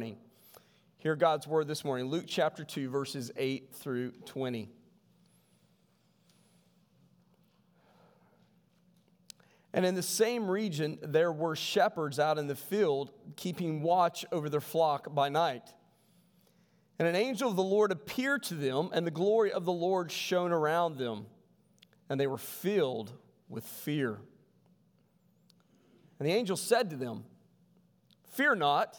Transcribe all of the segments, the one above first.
morning. Hear God's word this morning. Luke chapter 2, verses 8 through 20. And in the same region, there were shepherds out in the field, keeping watch over their flock by night. And an angel of the Lord appeared to them, and the glory of the Lord shone around them, and they were filled with fear. And the angel said to them, Fear not,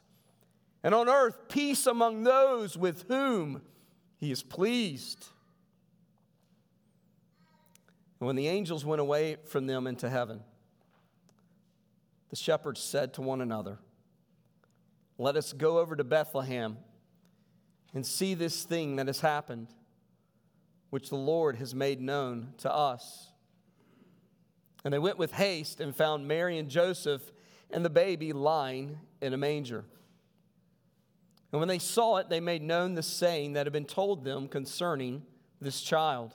and on earth peace among those with whom he is pleased. And when the angels went away from them into heaven, the shepherds said to one another, Let us go over to Bethlehem and see this thing that has happened, which the Lord has made known to us. And they went with haste and found Mary and Joseph and the baby lying in a manger. And when they saw it, they made known the saying that had been told them concerning this child.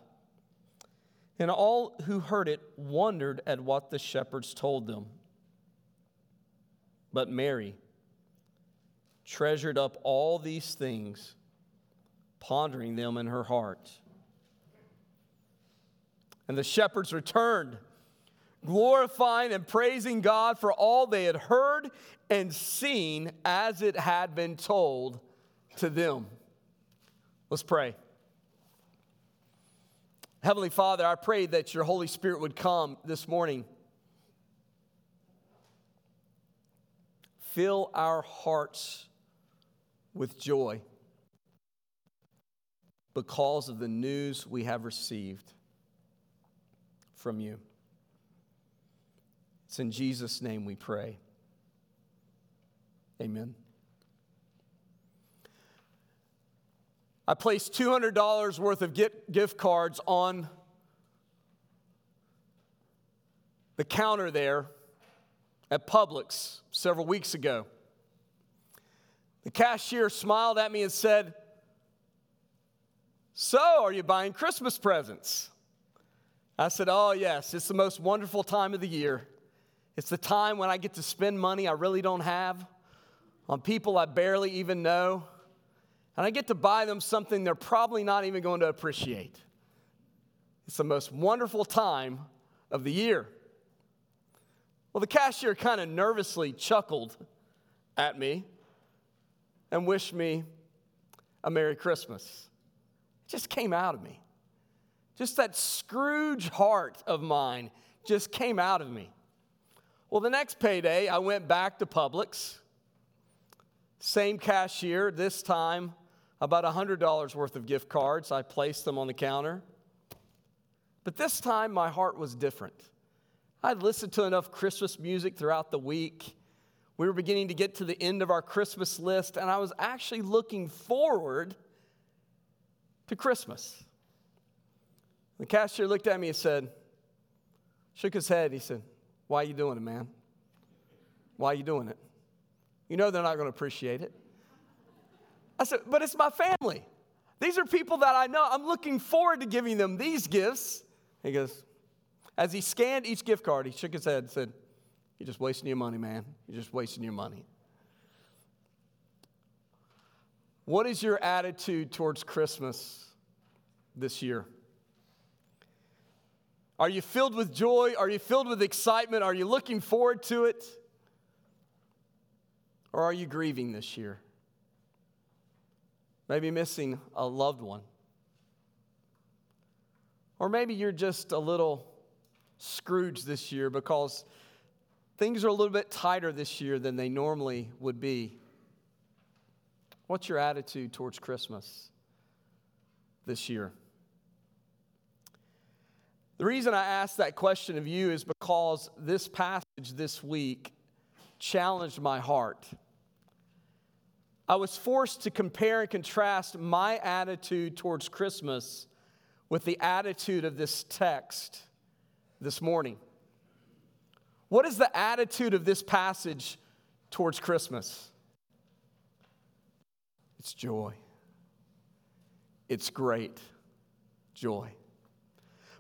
And all who heard it wondered at what the shepherds told them. But Mary treasured up all these things, pondering them in her heart. And the shepherds returned, glorifying and praising God for all they had heard and seen as it had been told to them. Let's pray. Heavenly Father, I pray that your Holy Spirit would come this morning. Fill our hearts with joy because of the news we have received from you. It's in Jesus' name we pray. Amen. I placed $200 worth of gift cards on the counter there at Publix several weeks ago. The cashier smiled at me and said, So, are you buying Christmas presents? I said, Oh, yes, it's the most wonderful time of the year. It's the time when I get to spend money I really don't have on people I barely even know and I get to buy them something they're probably not even going to appreciate. It's the most wonderful time of the year. Well, the cashier kind of nervously chuckled at me and wished me a Merry Christmas. It just came out of me. Just that Scrooge heart of mine just came out of me. Well, the next payday, I went back to Publix. Same cashier, this time about $100 worth of gift cards. I placed them on the counter. But this time, my heart was different. I'd listened to enough Christmas music throughout the week. We were beginning to get to the end of our Christmas list, and I was actually looking forward to Christmas. The cashier looked at me and said, shook his head. He said, Why are you doing it, man? Why are you doing it? You know they're not going to appreciate it. I said, but it's my family. These are people that I know. I'm looking forward to giving them these gifts. He goes, as he scanned each gift card, he shook his head and said, You're just wasting your money, man. You're just wasting your money. What is your attitude towards Christmas this year? Are you filled with joy? Are you filled with excitement? Are you looking forward to it? Or are you grieving this year? maybe missing a loved one. Or maybe you're just a little Scrooge this year because things are a little bit tighter this year than they normally would be. What's your attitude towards Christmas this year? The reason I ask that question of you is because this passage this week challenged my heart. I was forced to compare and contrast my attitude towards Christmas with the attitude of this text this morning. What is the attitude of this passage towards Christmas? It's joy. It's great joy.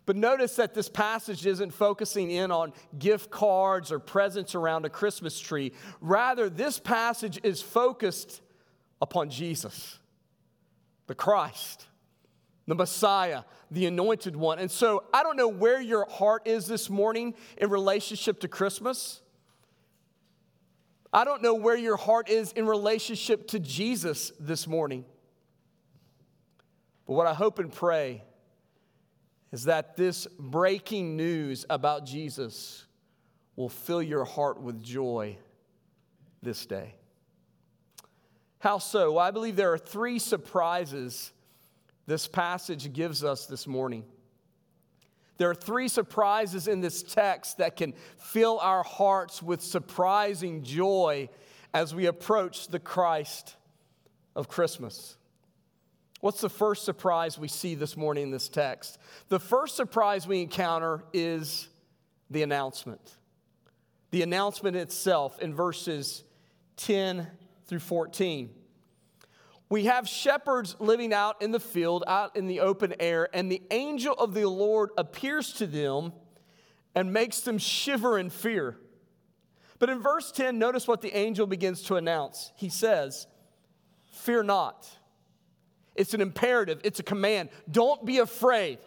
But notice that this passage isn't focusing in on gift cards or presents around a Christmas tree. Rather, this passage is focused upon Jesus, the Christ, the Messiah, the anointed one. And so I don't know where your heart is this morning in relationship to Christmas. I don't know where your heart is in relationship to Jesus this morning. But what I hope and pray is that this breaking news about Jesus will fill your heart with joy this day. How so? Well, I believe there are three surprises this passage gives us this morning. There are three surprises in this text that can fill our hearts with surprising joy as we approach the Christ of Christmas. What's the first surprise we see this morning in this text? The first surprise we encounter is the announcement. The announcement itself in verses 10 through 14. We have shepherds living out in the field, out in the open air, and the angel of the Lord appears to them and makes them shiver in fear. But in verse 10, notice what the angel begins to announce. He says, Fear not. It's an imperative, it's a command. Don't be afraid.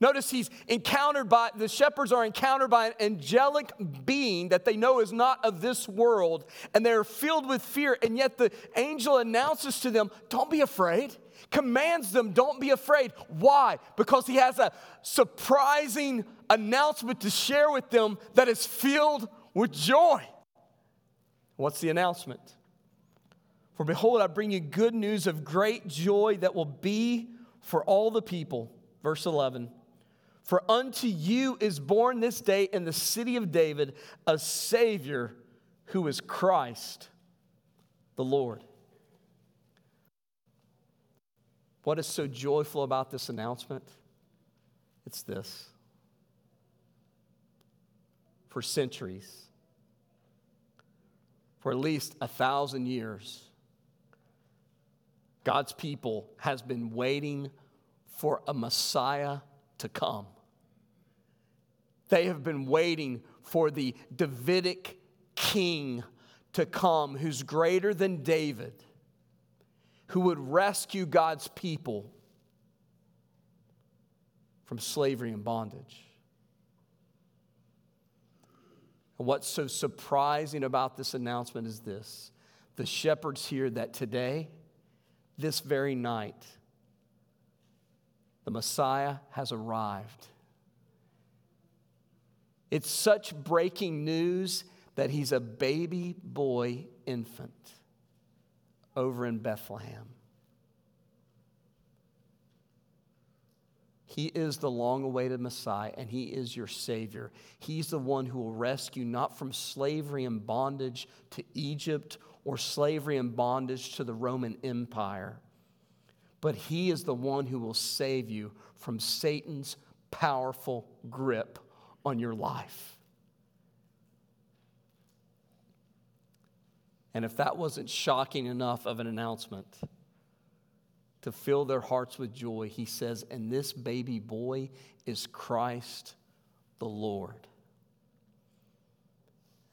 Notice he's encountered by, the shepherds are encountered by an angelic being that they know is not of this world, and they're filled with fear. And yet the angel announces to them, Don't be afraid, commands them, Don't be afraid. Why? Because he has a surprising announcement to share with them that is filled with joy. What's the announcement? For behold, I bring you good news of great joy that will be for all the people. Verse 11. For unto you is born this day in the city of David a Savior who is Christ the Lord. What is so joyful about this announcement? It's this. For centuries, for at least a thousand years, God's people has been waiting for a Messiah to come. They have been waiting for the Davidic king to come who's greater than David, who would rescue God's people from slavery and bondage. And what's so surprising about this announcement is this the shepherds hear that today this very night, the Messiah has arrived. It's such breaking news that he's a baby boy infant over in Bethlehem. He is the long awaited Messiah, and He is your Savior. He's the one who will rescue not from slavery and bondage to Egypt or slavery and bondage to the Roman Empire. But He is the one who will save you from Satan's powerful grip on your life. And if that wasn't shocking enough of an announcement to fill their hearts with joy, he says, And this baby boy is Christ the Lord.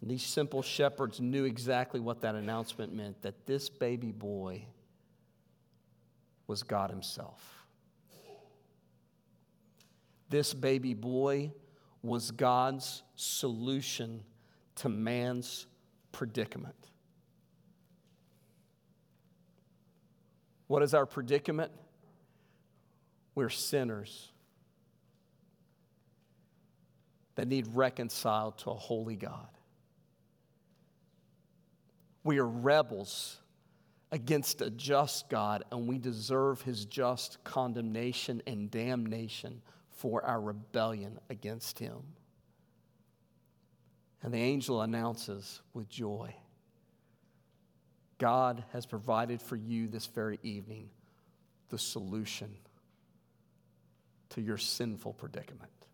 And these simple shepherds knew exactly what that announcement meant that this baby boy was God Himself. This baby boy was God's solution to man's predicament. What is our predicament? We're sinners that need reconciled to a holy God. We are rebels against a just God, and we deserve his just condemnation and damnation for our rebellion against him. And the angel announces with joy God has provided for you this very evening the solution to your sinful predicament.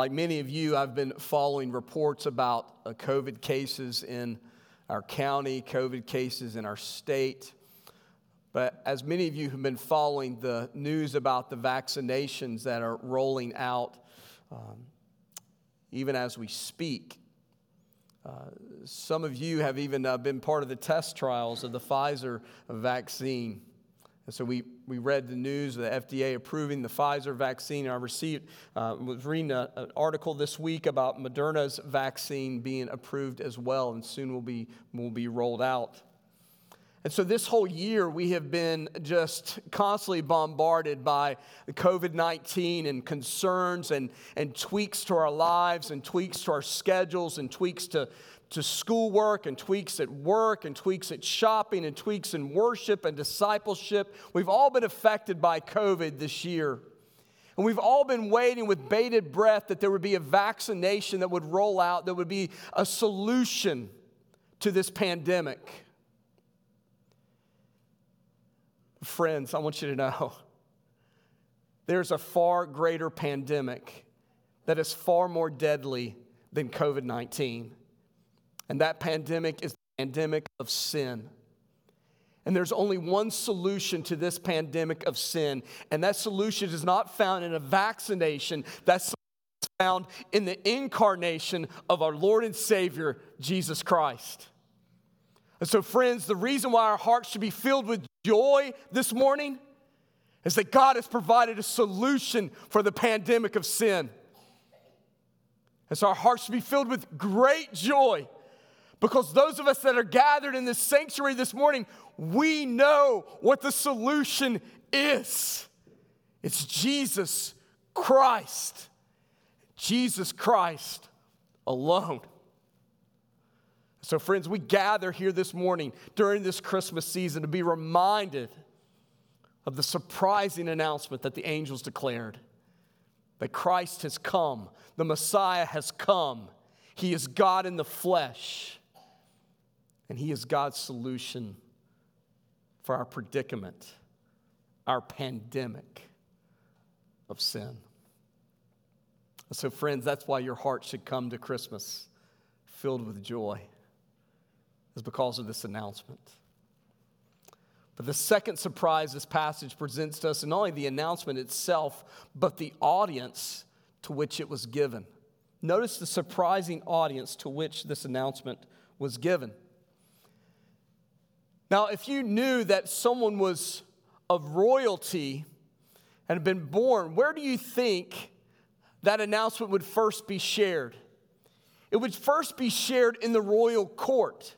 Like many of you, I've been following reports about uh, COVID cases in our county, COVID cases in our state. But as many of you have been following the news about the vaccinations that are rolling out, um, even as we speak, uh, some of you have even uh, been part of the test trials of the Pfizer vaccine. And so we, we read the news of the FDA approving the Pfizer vaccine. I received, uh, was reading a, an article this week about Moderna's vaccine being approved as well, and soon will be, will be rolled out. And so, this whole year, we have been just constantly bombarded by COVID 19 and concerns and, and tweaks to our lives and tweaks to our schedules and tweaks to to schoolwork and tweaks at work and tweaks at shopping and tweaks in worship and discipleship. We've all been affected by COVID this year. And we've all been waiting with bated breath that there would be a vaccination that would roll out, that would be a solution to this pandemic. Friends, I want you to know there's a far greater pandemic that is far more deadly than COVID 19. And that pandemic is the pandemic of sin. And there's only one solution to this pandemic of sin, and that solution is not found in a vaccination. That's found in the incarnation of our Lord and Savior, Jesus Christ. And so, friends, the reason why our hearts should be filled with joy this morning is that God has provided a solution for the pandemic of sin. And so, our hearts should be filled with great joy because those of us that are gathered in this sanctuary this morning, we know what the solution is. It's Jesus Christ. Jesus Christ alone. So, friends, we gather here this morning during this Christmas season to be reminded of the surprising announcement that the angels declared that Christ has come, the Messiah has come, He is God in the flesh. And He is God's solution for our predicament, our pandemic of sin. So, friends, that's why your heart should come to Christmas filled with joy, is because of this announcement. But the second surprise this passage presents to us, and not only the announcement itself, but the audience to which it was given. Notice the surprising audience to which this announcement was given. Now, if you knew that someone was of royalty and had been born, where do you think that announcement would first be shared? It would first be shared in the royal court.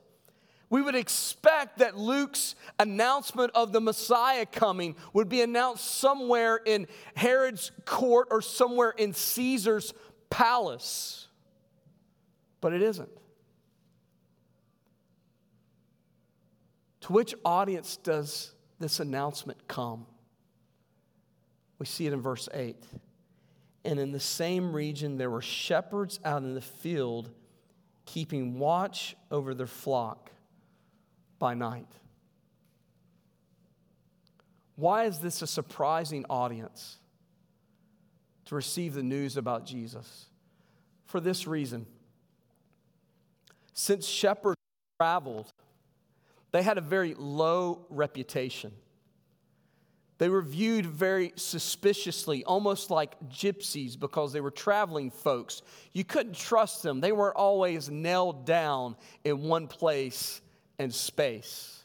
We would expect that Luke's announcement of the Messiah coming would be announced somewhere in Herod's court or somewhere in Caesar's palace. But it isn't. To which audience does this announcement come? We see it in verse 8. And in the same region, there were shepherds out in the field keeping watch over their flock by night. Why is this a surprising audience to receive the news about Jesus? For this reason. Since shepherds traveled they had a very low reputation. They were viewed very suspiciously, almost like gypsies, because they were traveling folks. You couldn't trust them, they weren't always nailed down in one place and space.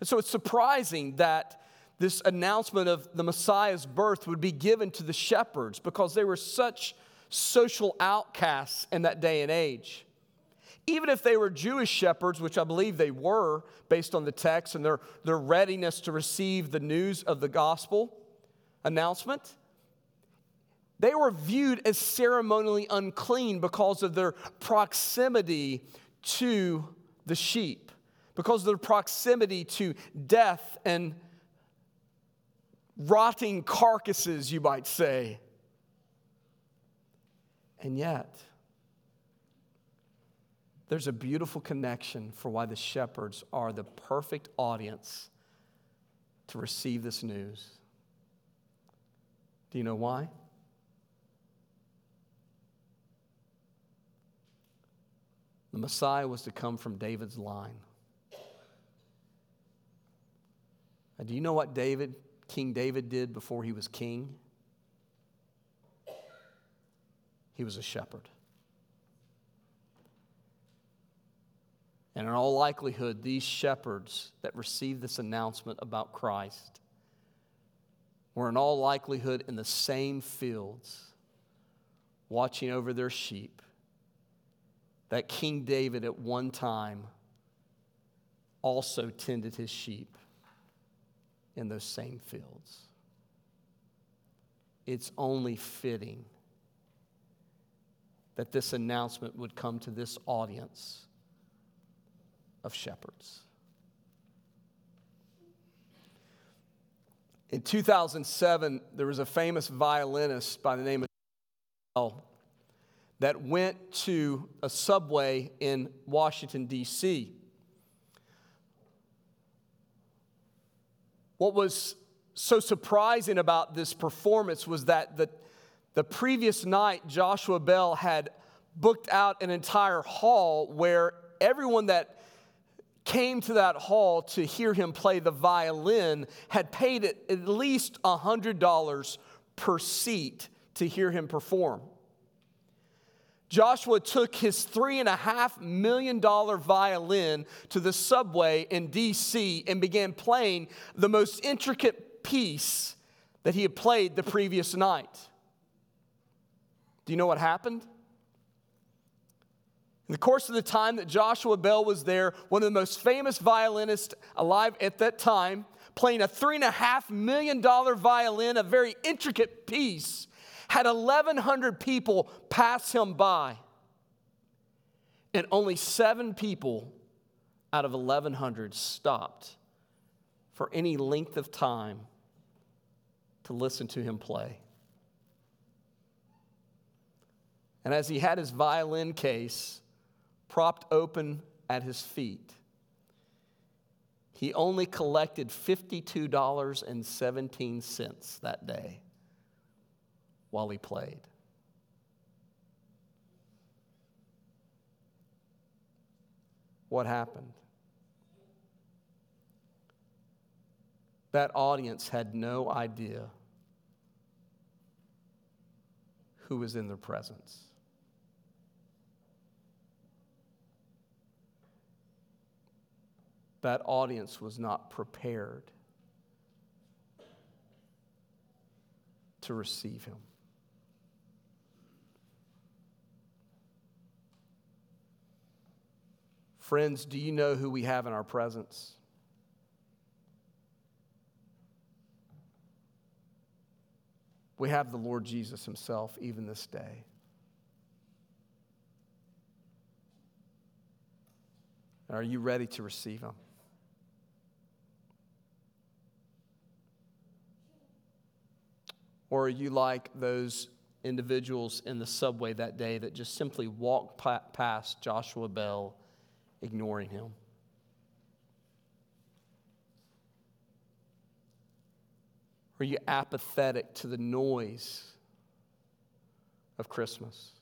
And so it's surprising that this announcement of the Messiah's birth would be given to the shepherds because they were such social outcasts in that day and age even if they were Jewish shepherds, which I believe they were based on the text and their, their readiness to receive the news of the gospel announcement, they were viewed as ceremonially unclean because of their proximity to the sheep, because of their proximity to death and rotting carcasses, you might say. And yet, there's a beautiful connection for why the shepherds are the perfect audience to receive this news. Do you know why? The Messiah was to come from David's line. And do you know what David, King David, did before he was king? He was a shepherd. And in all likelihood, these shepherds that received this announcement about Christ were in all likelihood in the same fields, watching over their sheep that King David at one time also tended his sheep in those same fields. It's only fitting that this announcement would come to this audience of shepherds. In 2007, there was a famous violinist by the name of Bell that went to a subway in Washington, D.C. What was so surprising about this performance was that the, the previous night, Joshua Bell had booked out an entire hall where everyone that came to that hall to hear him play the violin had paid at least $100 per seat to hear him perform. Joshua took his three and a half million dollar violin to the subway in DC and began playing the most intricate piece that he had played the previous night. Do you know what happened? In the course of the time that Joshua Bell was there, one of the most famous violinists alive at that time, playing a three and a half million dollar violin, a very intricate piece, had 1,100 people pass him by. And only seven people out of 1,100 stopped for any length of time to listen to him play. And as he had his violin case propped open at his feet, he only collected $52.17 that day while he played. What happened? That audience had no idea who was in their presence. That audience was not prepared to receive him. Friends, do you know who we have in our presence? We have the Lord Jesus Himself even this day. Are you ready to receive Him? Or are you like those individuals in the subway that day that just simply walked past Joshua Bell ignoring him. Are you apathetic to the noise of Christmas?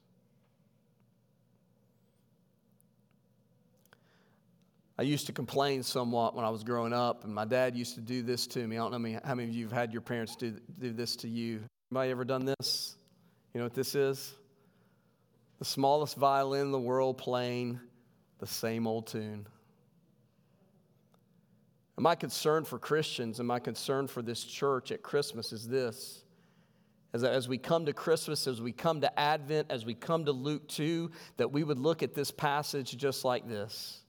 I used to complain somewhat when I was growing up, and my dad used to do this to me. I don't know how many of you have had your parents do, do this to you. Anybody ever done this? You know what this is? The smallest violin in the world playing the same old tune. And my concern for Christians and my concern for this church at Christmas is this is that as we come to Christmas, as we come to Advent, as we come to Luke 2, that we would look at this passage just like this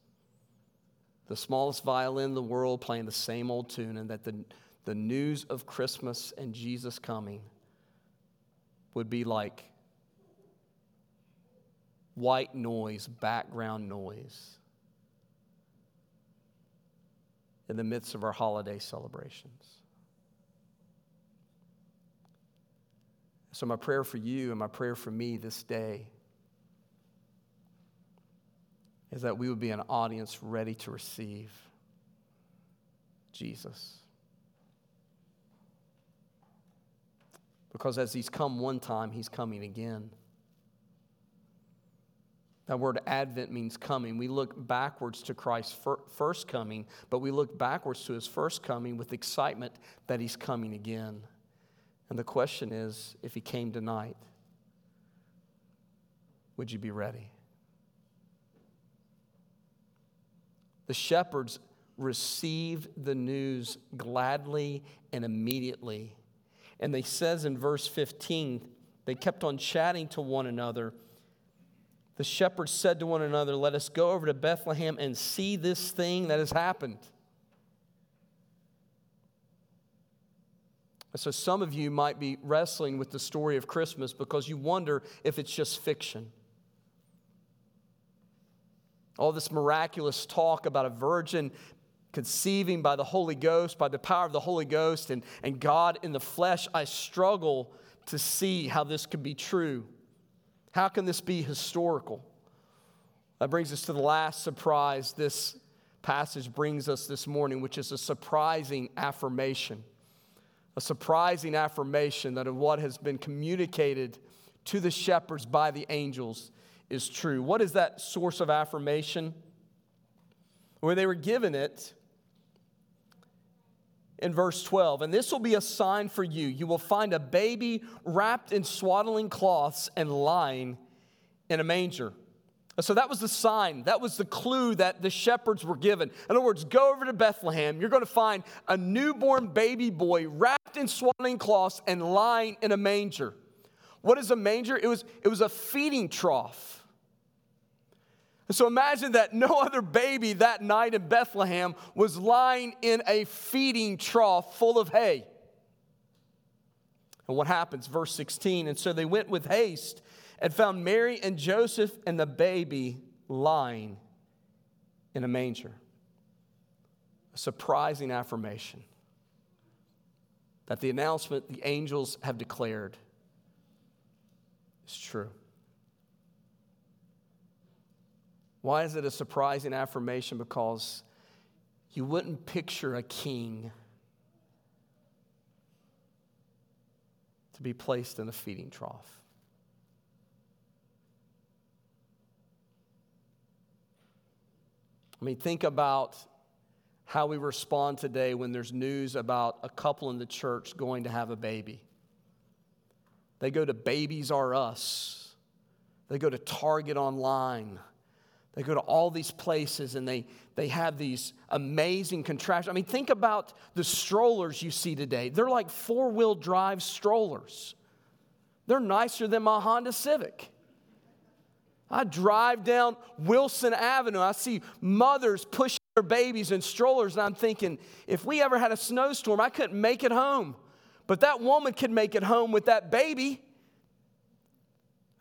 the smallest violin in the world playing the same old tune, and that the, the news of Christmas and Jesus coming would be like white noise, background noise in the midst of our holiday celebrations. So, my prayer for you and my prayer for me this day is that we would be an audience ready to receive Jesus. Because as he's come one time, he's coming again. That word Advent means coming. We look backwards to Christ's first coming, but we look backwards to his first coming with excitement that he's coming again. And the question is if he came tonight, would you be ready? The shepherds received the news gladly and immediately. And they says in verse 15, they kept on chatting to one another. The shepherds said to one another, Let us go over to Bethlehem and see this thing that has happened. So, some of you might be wrestling with the story of Christmas because you wonder if it's just fiction. All this miraculous talk about a virgin conceiving by the Holy Ghost, by the power of the Holy Ghost, and, and God in the flesh, I struggle to see how this could be true. How can this be historical? That brings us to the last surprise this passage brings us this morning, which is a surprising affirmation. A surprising affirmation that of what has been communicated to the shepherds by the angels is true. What is that source of affirmation? Where they were given it in verse 12, and this will be a sign for you. You will find a baby wrapped in swaddling cloths and lying in a manger. So that was the sign. That was the clue that the shepherds were given. In other words, go over to Bethlehem. You're going to find a newborn baby boy wrapped in swaddling cloths and lying in a manger. What is a manger? It was, it was a feeding trough. So imagine that no other baby that night in Bethlehem was lying in a feeding trough full of hay. And what happens? Verse 16. And so they went with haste and found Mary and Joseph and the baby lying in a manger. A surprising affirmation that the announcement the angels have declared is true. Why is it a surprising affirmation? Because you wouldn't picture a king to be placed in a feeding trough. I mean, think about how we respond today when there's news about a couple in the church going to have a baby. They go to Babies R Us, they go to Target online. They go to all these places and they, they have these amazing contraptions. I mean, think about the strollers you see today. They're like four wheel drive strollers, they're nicer than my Honda Civic. I drive down Wilson Avenue, I see mothers pushing their babies in strollers, and I'm thinking, if we ever had a snowstorm, I couldn't make it home. But that woman could make it home with that baby.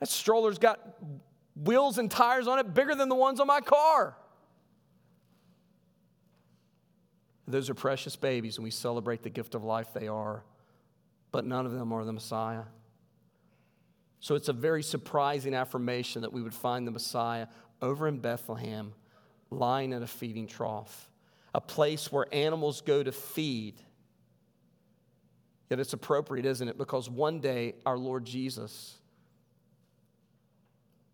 That stroller's got wheels and tires on it bigger than the ones on my car. Those are precious babies, and we celebrate the gift of life they are, but none of them are the Messiah. So it's a very surprising affirmation that we would find the Messiah over in Bethlehem, lying in a feeding trough, a place where animals go to feed. Yet it's appropriate, isn't it? Because one day our Lord Jesus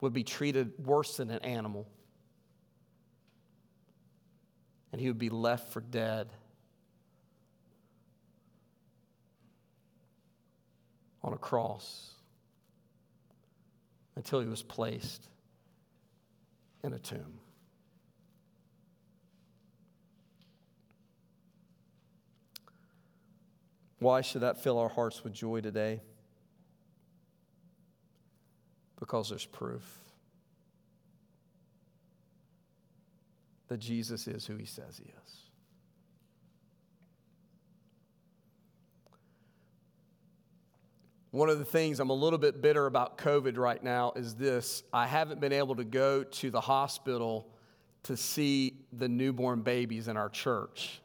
would be treated worse than an animal. And he would be left for dead on a cross until he was placed in a tomb. Why should that fill our hearts with joy today? Because there's proof that Jesus is who he says he is. One of the things I'm a little bit bitter about COVID right now is this I haven't been able to go to the hospital to see the newborn babies in our church.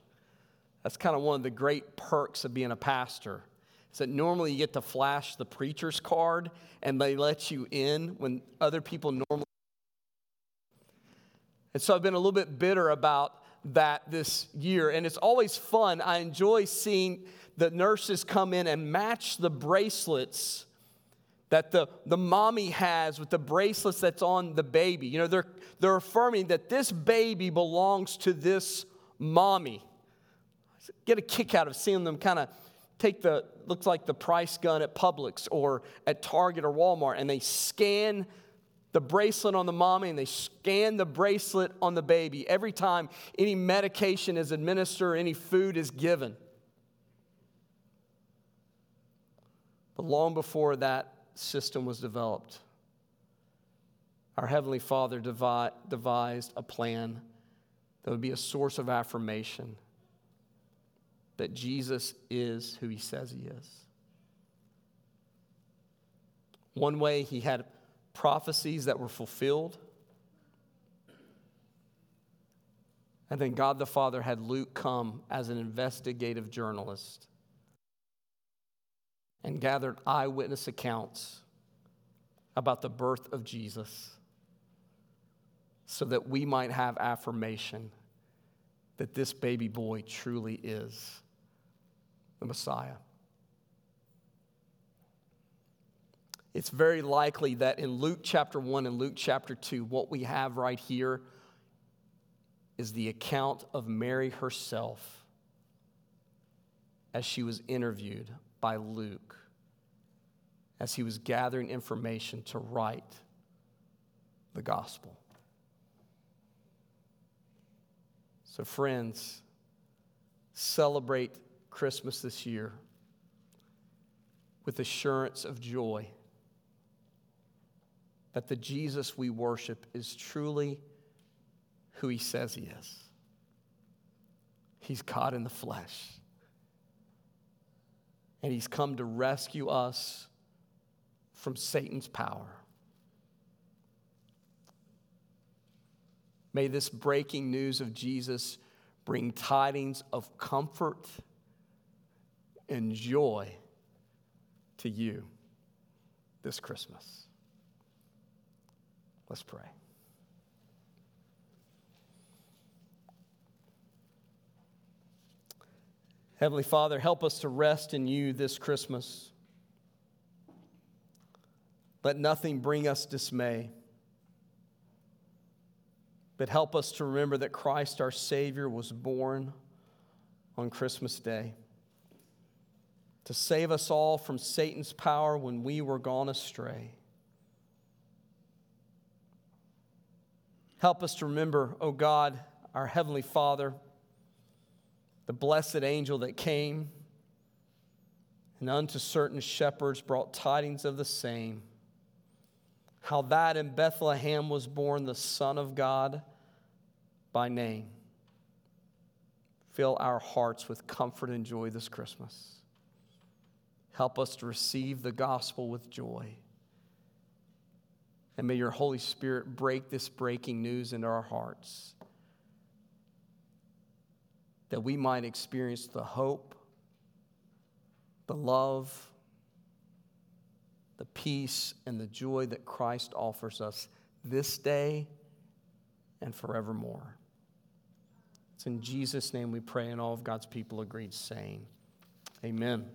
That's kind of one of the great perks of being a pastor is that normally you get to flash the preacher's card and they let you in when other people normally. And so I've been a little bit bitter about that this year. And it's always fun. I enjoy seeing the nurses come in and match the bracelets that the, the mommy has with the bracelets that's on the baby. You know, they're, they're affirming that this baby belongs to this mommy. Get a kick out of seeing them kind of take the, looks like the price gun at Publix or at Target or Walmart, and they scan the bracelet on the mommy and they scan the bracelet on the baby every time any medication is administered any food is given. But long before that system was developed, our Heavenly Father devised a plan that would be a source of affirmation that Jesus is who he says he is. One way he had prophecies that were fulfilled. And then God the Father had Luke come as an investigative journalist and gathered eyewitness accounts about the birth of Jesus so that we might have affirmation that this baby boy truly is the Messiah. It's very likely that in Luke chapter 1 and Luke chapter 2, what we have right here is the account of Mary herself as she was interviewed by Luke, as he was gathering information to write the gospel. So, friends, celebrate Christmas this year with assurance of joy that the Jesus we worship is truly who he says he is. He's God in the flesh. And he's come to rescue us from Satan's power. May this breaking news of Jesus bring tidings of comfort and joy to you this Christmas. Let's pray. Heavenly Father, help us to rest in you this Christmas. Let nothing bring us dismay, but help us to remember that Christ our Savior was born on Christmas Day to save us all from Satan's power when we were gone astray. Help us to remember, O oh God, our Heavenly Father, the blessed angel that came and unto certain shepherds brought tidings of the same. How that in Bethlehem was born the Son of God by name. Fill our hearts with comfort and joy this Christmas. Help us to receive the gospel with joy. And may your Holy Spirit break this breaking news into our hearts that we might experience the hope, the love, the peace, and the joy that Christ offers us this day and forevermore. It's in Jesus' name we pray, and all of God's people agreed, saying, Amen.